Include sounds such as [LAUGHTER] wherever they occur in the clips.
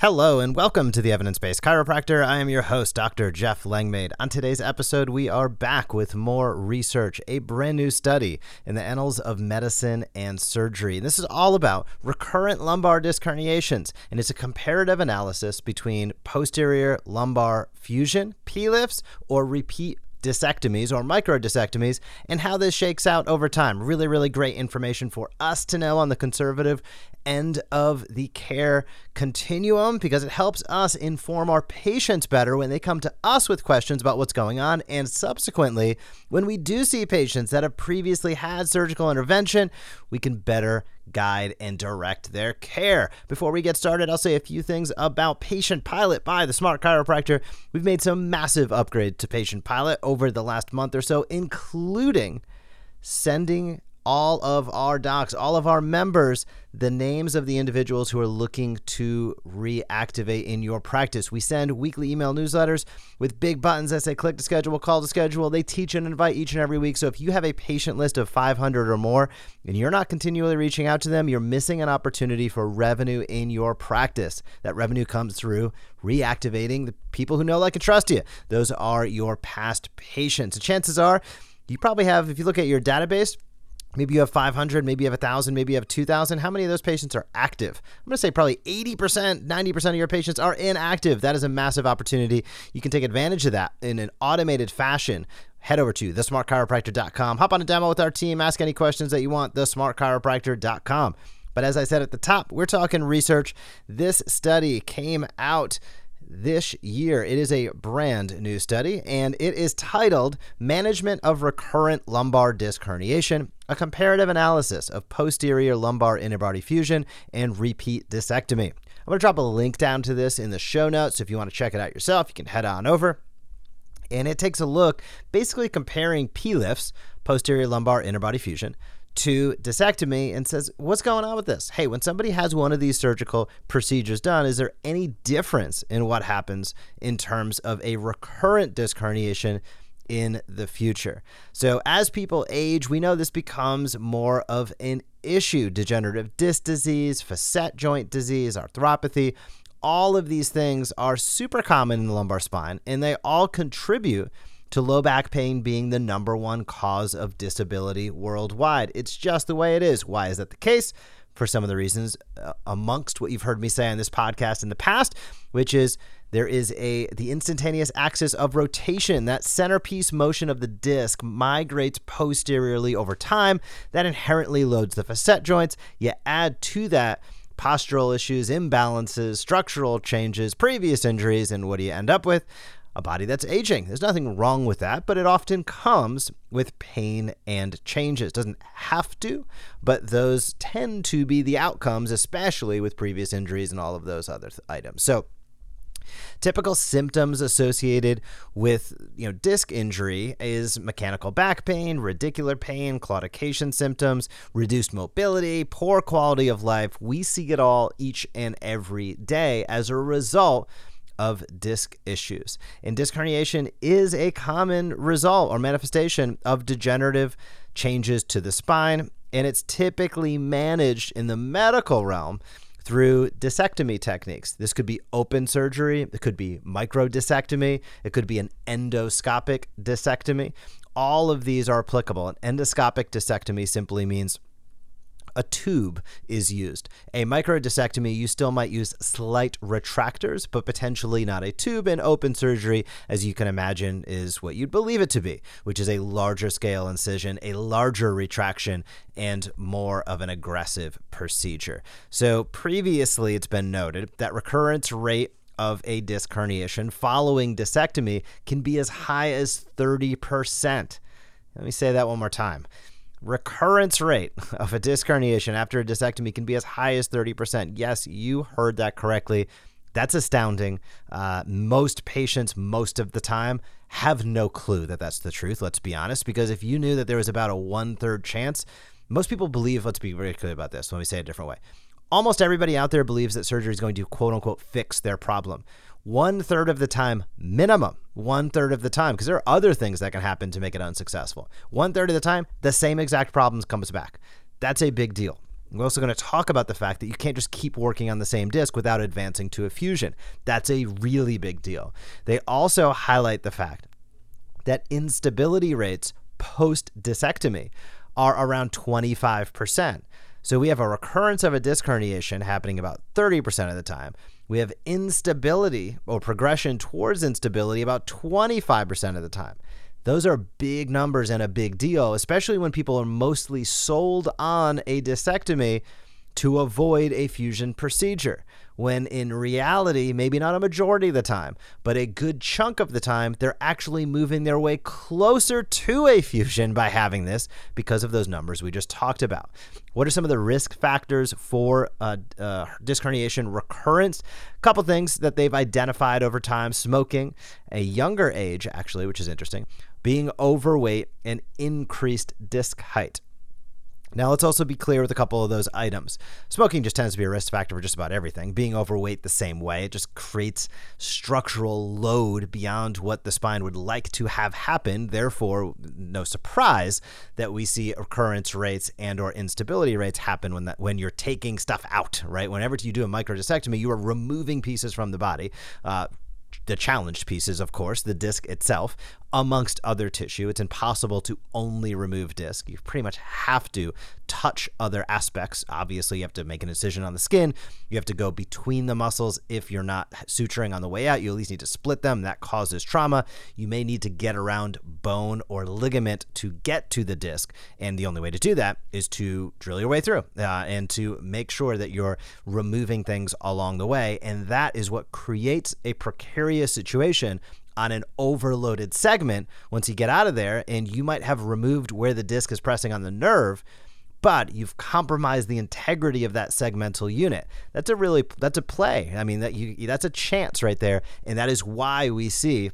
Hello and welcome to the Evidence Based Chiropractor. I am your host, Dr. Jeff Langmaid. On today's episode, we are back with more research, a brand new study in the Annals of Medicine and Surgery. This is all about recurrent lumbar disc herniations, and it's a comparative analysis between posterior lumbar fusion, PLIFs, or repeat discectomies or microdiscectomies and how this shakes out over time. Really, really great information for us to know on the conservative end of the care continuum because it helps us inform our patients better when they come to us with questions about what's going on. And subsequently, when we do see patients that have previously had surgical intervention, we can better guide and direct their care. Before we get started, I'll say a few things about Patient Pilot by the Smart Chiropractor. We've made some massive upgrades to Patient Pilot over the last month or so, including sending all of our docs, all of our members, the names of the individuals who are looking to reactivate in your practice. We send weekly email newsletters with big buttons that say click to schedule, call to schedule. They teach and invite each and every week. So if you have a patient list of 500 or more and you're not continually reaching out to them, you're missing an opportunity for revenue in your practice. That revenue comes through reactivating the people who know, like, and trust you. Those are your past patients. And chances are, you probably have, if you look at your database, Maybe you have 500, maybe you have 1,000, maybe you have 2,000. How many of those patients are active? I'm going to say probably 80%, 90% of your patients are inactive. That is a massive opportunity. You can take advantage of that in an automated fashion. Head over to thesmartchiropractor.com. Hop on a demo with our team. Ask any questions that you want. Thesmartchiropractor.com. But as I said at the top, we're talking research. This study came out this year. It is a brand new study and it is titled Management of Recurrent Lumbar Disc Herniation A Comparative Analysis of Posterior Lumbar Interbody Fusion and Repeat Discectomy. I'm going to drop a link down to this in the show notes. So if you want to check it out yourself, you can head on over. And it takes a look basically comparing PLIFs, posterior lumbar interbody fusion, to discectomy and says, What's going on with this? Hey, when somebody has one of these surgical procedures done, is there any difference in what happens in terms of a recurrent disc herniation? in the future. So, as people age, we know this becomes more of an issue. Degenerative disc disease, facet joint disease, arthropathy, all of these things are super common in the lumbar spine, and they all contribute to low back pain being the number one cause of disability worldwide. It's just the way it is. Why is that the case? For some of the reasons uh, amongst what you've heard me say on this podcast in the past, which is there is a the instantaneous axis of rotation that centerpiece motion of the disc migrates posteriorly over time that inherently loads the facet joints you add to that postural issues imbalances structural changes previous injuries and what do you end up with a body that's aging. There's nothing wrong with that, but it often comes with pain and changes. Doesn't have to, but those tend to be the outcomes, especially with previous injuries and all of those other th- items. So, Typical symptoms associated with you know disc injury is mechanical back pain, radicular pain, claudication symptoms, reduced mobility, poor quality of life. We see it all each and every day as a result of disc issues. And disc herniation is a common result or manifestation of degenerative changes to the spine, and it's typically managed in the medical realm through discectomy techniques. This could be open surgery, it could be microdiscectomy, it could be an endoscopic discectomy. All of these are applicable. An endoscopic discectomy simply means a tube is used. A microdiscectomy, you still might use slight retractors, but potentially not a tube. And open surgery, as you can imagine, is what you'd believe it to be, which is a larger scale incision, a larger retraction, and more of an aggressive procedure. So previously, it's been noted that recurrence rate of a disc herniation following discectomy can be as high as 30%. Let me say that one more time recurrence rate of a disc herniation after a discectomy can be as high as 30%. Yes, you heard that correctly. That's astounding. Uh, most patients, most of the time, have no clue that that's the truth, let's be honest, because if you knew that there was about a one third chance, most people believe, let's be very clear about this, let me say it a different way. Almost everybody out there believes that surgery is going to quote unquote fix their problem. one third of the time, minimum, one third of the time, because there are other things that can happen to make it unsuccessful. One third of the time, the same exact problems comes back. That's a big deal. We're also going to talk about the fact that you can't just keep working on the same disk without advancing to a fusion. That's a really big deal. They also highlight the fact that instability rates post discectomy are around 25%. So we have a recurrence of a disc herniation happening about 30% of the time. We have instability or progression towards instability about 25% of the time. Those are big numbers and a big deal, especially when people are mostly sold on a discectomy to avoid a fusion procedure when in reality, maybe not a majority of the time, but a good chunk of the time, they're actually moving their way closer to a fusion by having this because of those numbers we just talked about. What are some of the risk factors for uh, uh, disc herniation recurrence? A couple things that they've identified over time smoking, a younger age, actually, which is interesting, being overweight, and increased disc height. Now, let's also be clear with a couple of those items. Smoking just tends to be a risk factor for just about everything. Being overweight, the same way. It just creates structural load beyond what the spine would like to have happen. Therefore, no surprise that we see occurrence rates and or instability rates happen when that when you're taking stuff out, right? Whenever you do a microdiscectomy, you are removing pieces from the body. Uh, the challenged pieces, of course, the disc itself, amongst other tissue. It's impossible to only remove disc. You pretty much have to touch other aspects. Obviously, you have to make an incision on the skin. You have to go between the muscles. If you're not suturing on the way out, you at least need to split them. That causes trauma. You may need to get around bone or ligament to get to the disc. And the only way to do that is to drill your way through uh, and to make sure that you're removing things along the way. And that is what creates a precarious situation on an overloaded segment once you get out of there, and you might have removed where the disc is pressing on the nerve but you've compromised the integrity of that segmental unit. That's a really that's a play. I mean that you that's a chance right there, and that is why we see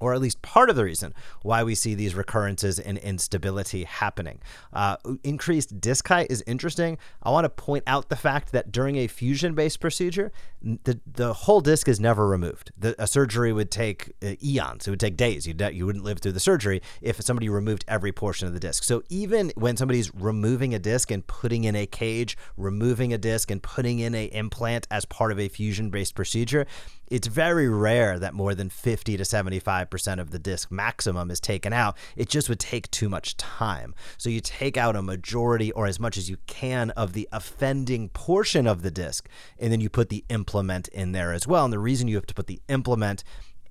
or at least part of the reason why we see these recurrences and instability happening. Uh, increased disc height is interesting. I want to point out the fact that during a fusion based procedure, the, the whole disc is never removed. The, a surgery would take uh, eons, it would take days. You'd, you wouldn't live through the surgery if somebody removed every portion of the disc. So even when somebody's removing a disc and putting in a cage, removing a disc and putting in a implant as part of a fusion based procedure, it's very rare that more than 50 to 75% of the disc maximum is taken out. It just would take too much time. So you take out a majority or as much as you can of the offending portion of the disc, and then you put the implement in there as well. And the reason you have to put the implement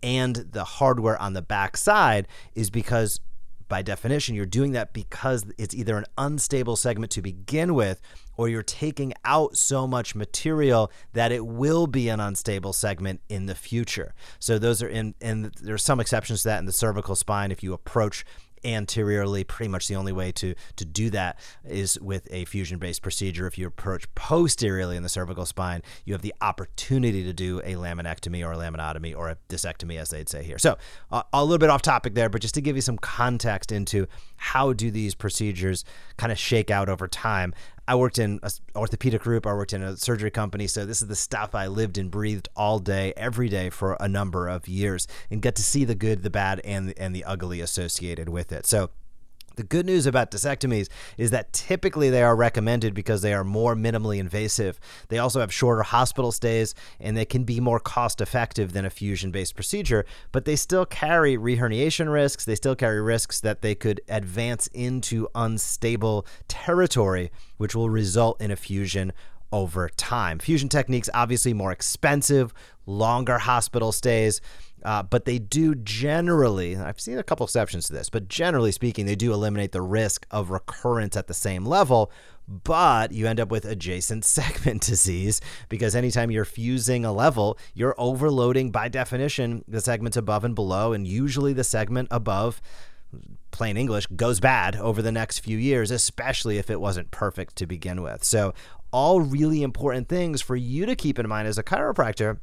and the hardware on the back side is because by definition, you're doing that because it's either an unstable segment to begin with, or you're taking out so much material that it will be an unstable segment in the future. So those are in, and there's some exceptions to that in the cervical spine. If you approach anteriorly. Pretty much the only way to to do that is with a fusion based procedure. If you approach posteriorly in the cervical spine, you have the opportunity to do a laminectomy or a laminotomy or a discectomy, as they'd say here. So uh, a little bit off topic there, but just to give you some context into how do these procedures kind of shake out over time. I worked in an orthopedic group. I worked in a surgery company. So this is the stuff I lived and breathed all day, every day for a number of years, and get to see the good, the bad, and and the ugly associated with it. So the good news about discectomies is that typically they are recommended because they are more minimally invasive. They also have shorter hospital stays and they can be more cost effective than a fusion based procedure, but they still carry reherniation risks. They still carry risks that they could advance into unstable territory, which will result in a fusion over time. Fusion techniques obviously more expensive, longer hospital stays. Uh, but they do generally, I've seen a couple exceptions to this, but generally speaking, they do eliminate the risk of recurrence at the same level. But you end up with adjacent [LAUGHS] segment disease because anytime you're fusing a level, you're overloading by definition the segments above and below. And usually the segment above plain English, goes bad over the next few years, especially if it wasn't perfect to begin with. So, all really important things for you to keep in mind as a chiropractor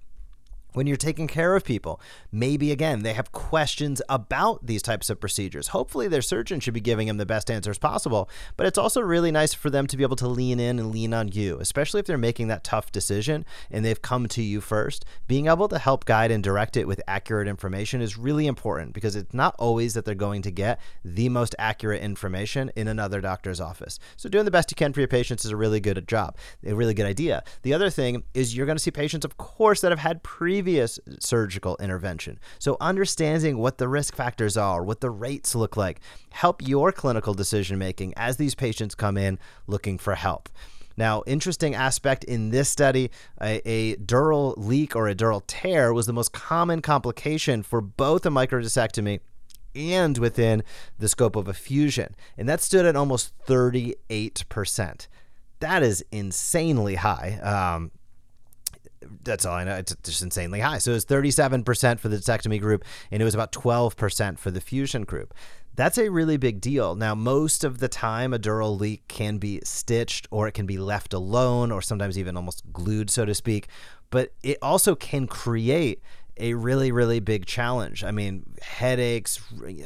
when you're taking care of people. Maybe again, they have questions about these types of procedures. Hopefully, their surgeon should be giving them the best answers possible, but it's also really nice for them to be able to lean in and lean on you, especially if they're making that tough decision and they've come to you first. Being able to help guide and direct it with accurate information is really important because it's not always that they're going to get the most accurate information in another doctor's office. So, doing the best you can for your patients is a really good job, a really good idea. The other thing is you're going to see patients, of course, that have had previous previous surgical intervention. So, understanding what the risk factors are, what the rates look like, help your clinical decision making as these patients come in looking for help. Now, interesting aspect in this study, a, a, dural leak or a dural tear was the most common complication for both a microdiscectomy and within the scope of a fusion, and that stood at almost 38%. That is insanely high. Um, that's all I know. It's just insanely high. So it was 37% for the discectomy group, and it was about 12% for the fusion group. That's a really big deal. Now, most of the time, a dural leak can be stitched or it can be left alone or sometimes even almost glued, so to speak. But it also can create a really really big challenge. I mean, headaches.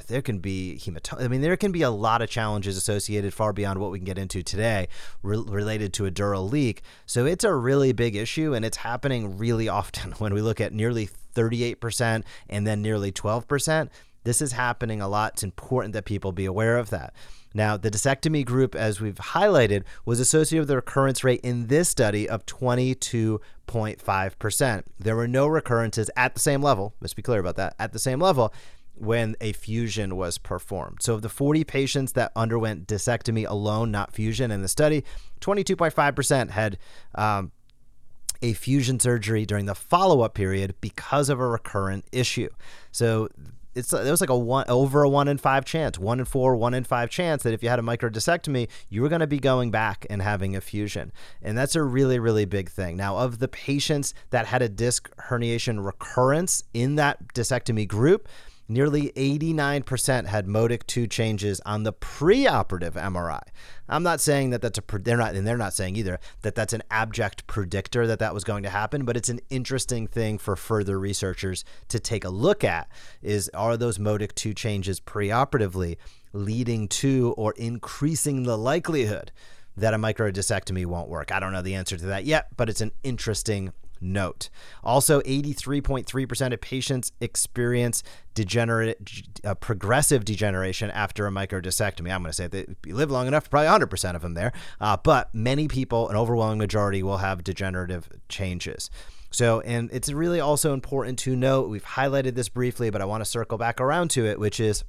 There can be hematoma. I mean, there can be a lot of challenges associated far beyond what we can get into today re- related to a dural leak. So it's a really big issue, and it's happening really [LAUGHS] often. When we look at nearly 38% and then nearly 12%, this is happening a lot. It's important that people be aware of that. Now, the discectomy group, as we've highlighted, was associated with a recurrence rate in this study of 22.5%. There were no recurrences at the same level, let's be clear about that, at the same level when a fusion was performed. So, of the 40 patients that underwent discectomy alone, not fusion, in the study, 22.5% had um, a fusion surgery during the follow up period because of a recurrent issue. So, it's it was like a one over a one in five chance, one in four, one in five chance that if you had a microdiscectomy, you were going to be going back and having a fusion, and that's a really really big thing. Now, of the patients that had a disc herniation recurrence in that discectomy group, Nearly 89% had Modic 2 changes on the preoperative MRI. I'm not saying that that's a they're not and they're not saying either that that's an abject predictor that that was going to happen, but it's an interesting thing for further researchers to take a look at is are those Modic 2 changes preoperatively leading to or increasing the likelihood that a microdiscectomy won't work. I don't know the answer to that yet, but it's an interesting note. Also, 83.3% of patients experience degenerate, uh, progressive degeneration after a microdiscectomy. I'm going to say that if you live long enough, probably 100% of them there. Uh, but many people, an overwhelming majority, will have degenerative changes. So, and it's really also important to note, we've highlighted this briefly, but I want to circle back around to it, which is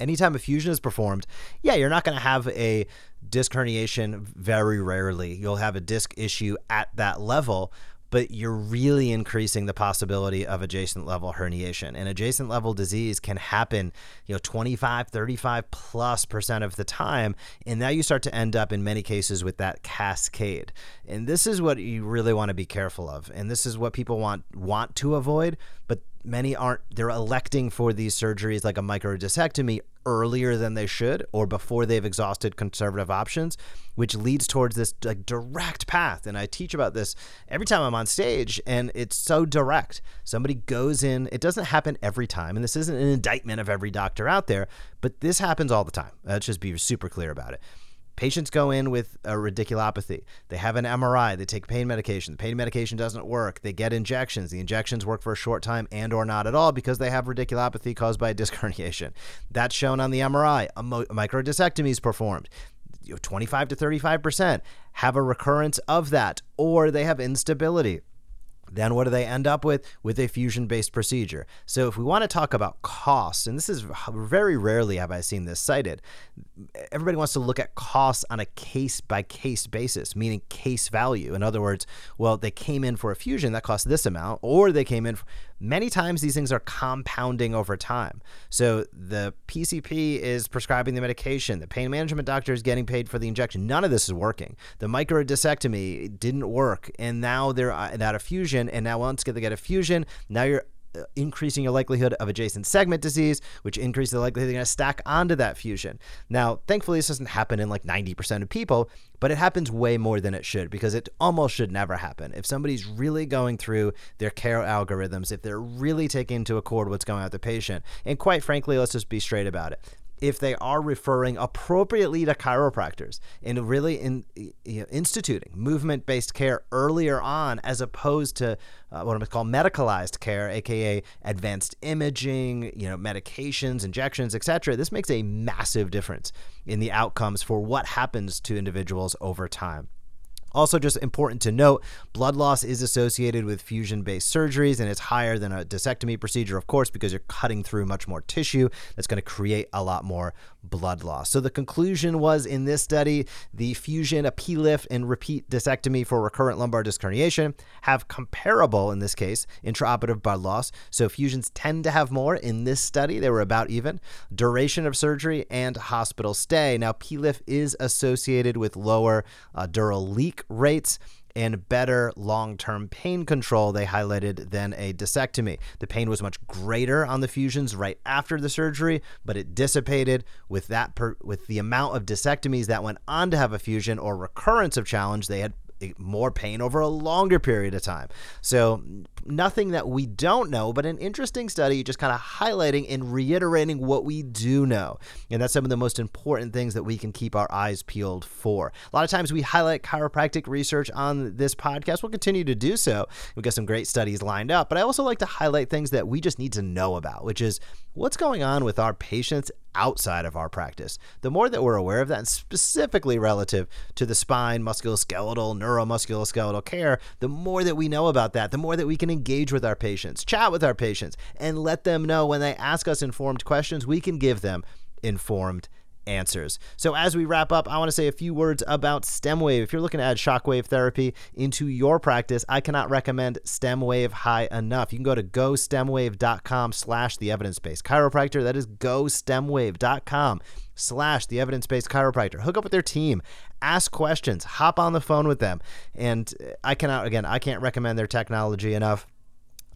anytime a fusion is performed, yeah, you're not going to have a disc herniation very rarely. You'll have a disc issue at that level, but you're really increasing the possibility of adjacent level herniation. And adjacent level disease can happen, you know, 25, 35 plus percent of the time. And now you start to end up in many cases with that cascade. And this is what you really want to be careful of. And this is what people want want to avoid, but many aren't they're electing for these surgeries like a microdiscectomy earlier than they should or before they've exhausted conservative options which leads towards this like direct path. And i teach about this every time i'm on stage and it's so direct. Somebody goes in it doesn't happen every time and this isn't an indictment of every doctor out there but this happens all the time. Let's just be super clear about it Patients go in with a radiculopathy. They have an MRI. They take pain medication. The pain medication doesn't work. They get injections. The injections work for a short time and or not at all because they have radiculopathy caused by [LAUGHS] a disc herniation. That's shown on the MRI. A, mo- a microdiscectomy is performed. 25 to 35% have a recurrence of that, or they have instability then what do they end up with? With a fusion based procedure. So if we want to talk about costs, and this is very rarely have I seen this cited, everybody wants to look at costs on a case by case basis, meaning case value. In other words, well, they came in for a fusion that cost this amount, or they came in. For, many times these things are compounding over time. So the PCP is prescribing the medication, the pain management doctor is getting paid for the injection. None of this is working. The microdiscectomy didn't work, and now they're uh, at a fusion, and now once they get a fusion, now you're uh, increasing your likelihood of adjacent segment disease, which increases the likelihood you're going to stack onto that fusion. Now, thankfully, this doesn't happen in like 90% of people, but it happens way more than it should because it almost should never happen. If somebody's really going through their care algorithms, if they're really taking into accord what's going on with the patient, and quite frankly, let's just be straight about it if they are referring appropriately to chiropractors and really in, you know, instituting movement based care earlier on as opposed to uh, what I'm call medicalized care, aka advanced imaging, you know, medications, injections, etc. This makes a massive difference in the outcomes for what happens to individuals over time. Also, just important to note, blood loss is associated with fusion based surgeries and it's higher than a discectomy procedure, of course, because you're cutting through much more tissue. That's going to create a lot more blood loss. So, the conclusion was in this study the fusion, a PLIF, and repeat discectomy for recurrent lumbar disc herniation have comparable, in this case, intraoperative blood loss. So, fusions tend to have more. In this study, they were about even. Duration of surgery and hospital stay. Now, PLIF is associated with lower uh, dural leak rates and better long term pain control, they highlighted, than a discectomy. The pain was much greater on the fusions right after the surgery, but it dissipated with that per, with the amount of discectomies that went on to have a fusion or recurrence of challenge. They had eh, more pain over a longer period of time. So, nothing that we don't know, but an interesting study just kind of highlighting and reiterating what we do know. And that's some of the most important things that we can keep our eyes peeled for. A lot of times we highlight chiropractic research on this podcast. We'll continue to do so. We've got some great studies lined up, but I also like to highlight things that we just need to know about, which is what's going on with our patients outside of our practice. The more that we're aware of that, and specifically relative to the spine, musculoskeletal, neuromusculoskeletal care, the more that we know about that, the more that we can engage with our patients, chat with our patients, and let them know when they ask us informed questions, we can give them informed answers. So as we wrap up, I want to say a few words about StemWave. If you're looking to add shockwave therapy into your practice, I cannot recommend StemWave high enough. You can go to gostemwave.com slash the evidence-based chiropractor. That is gostemwave.com slash the evidence-based chiropractor. Hook up with their team, ask questions, hop on the phone with them. And I cannot, again, I can't recommend their technology enough.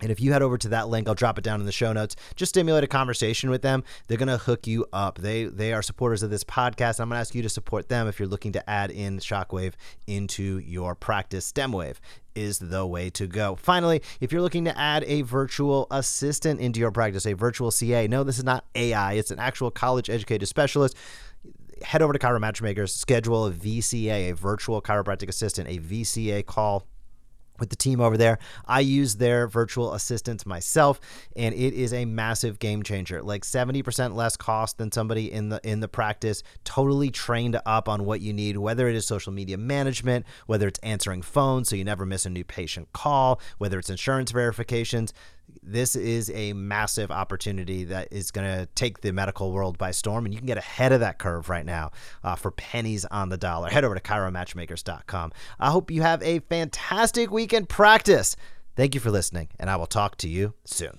And if you head over to that link, I'll drop it down in the show notes. Just stimulate a conversation with them. They're going to hook you up. They they are supporters of this podcast. I'm going to ask you to support them if you're looking to add in Shockwave into your practice. StemWave is the way to go. Finally, if you're looking to add a virtual assistant into your practice, a virtual CA, no, this is not AI. It's an actual college educated specialist head over to Chiro Matchmakers, schedule a VCA, a virtual chiropractic assistant, a VCA call with the team over there. I use their virtual assistants myself and it is a massive game changer. Like 70% less cost than somebody in the in the practice, totally trained up on what you need, whether it is social media management, whether it's answering phones so you never miss a new patient call, whether it's insurance verifications this is a massive opportunity that is going to take the medical world by storm, and you can get ahead of that curve right now uh, for pennies on the dollar. Head over to chiromatchmakers.com. I hope you have a fantastic weekend practice. Thank you for listening, and I will talk to you soon.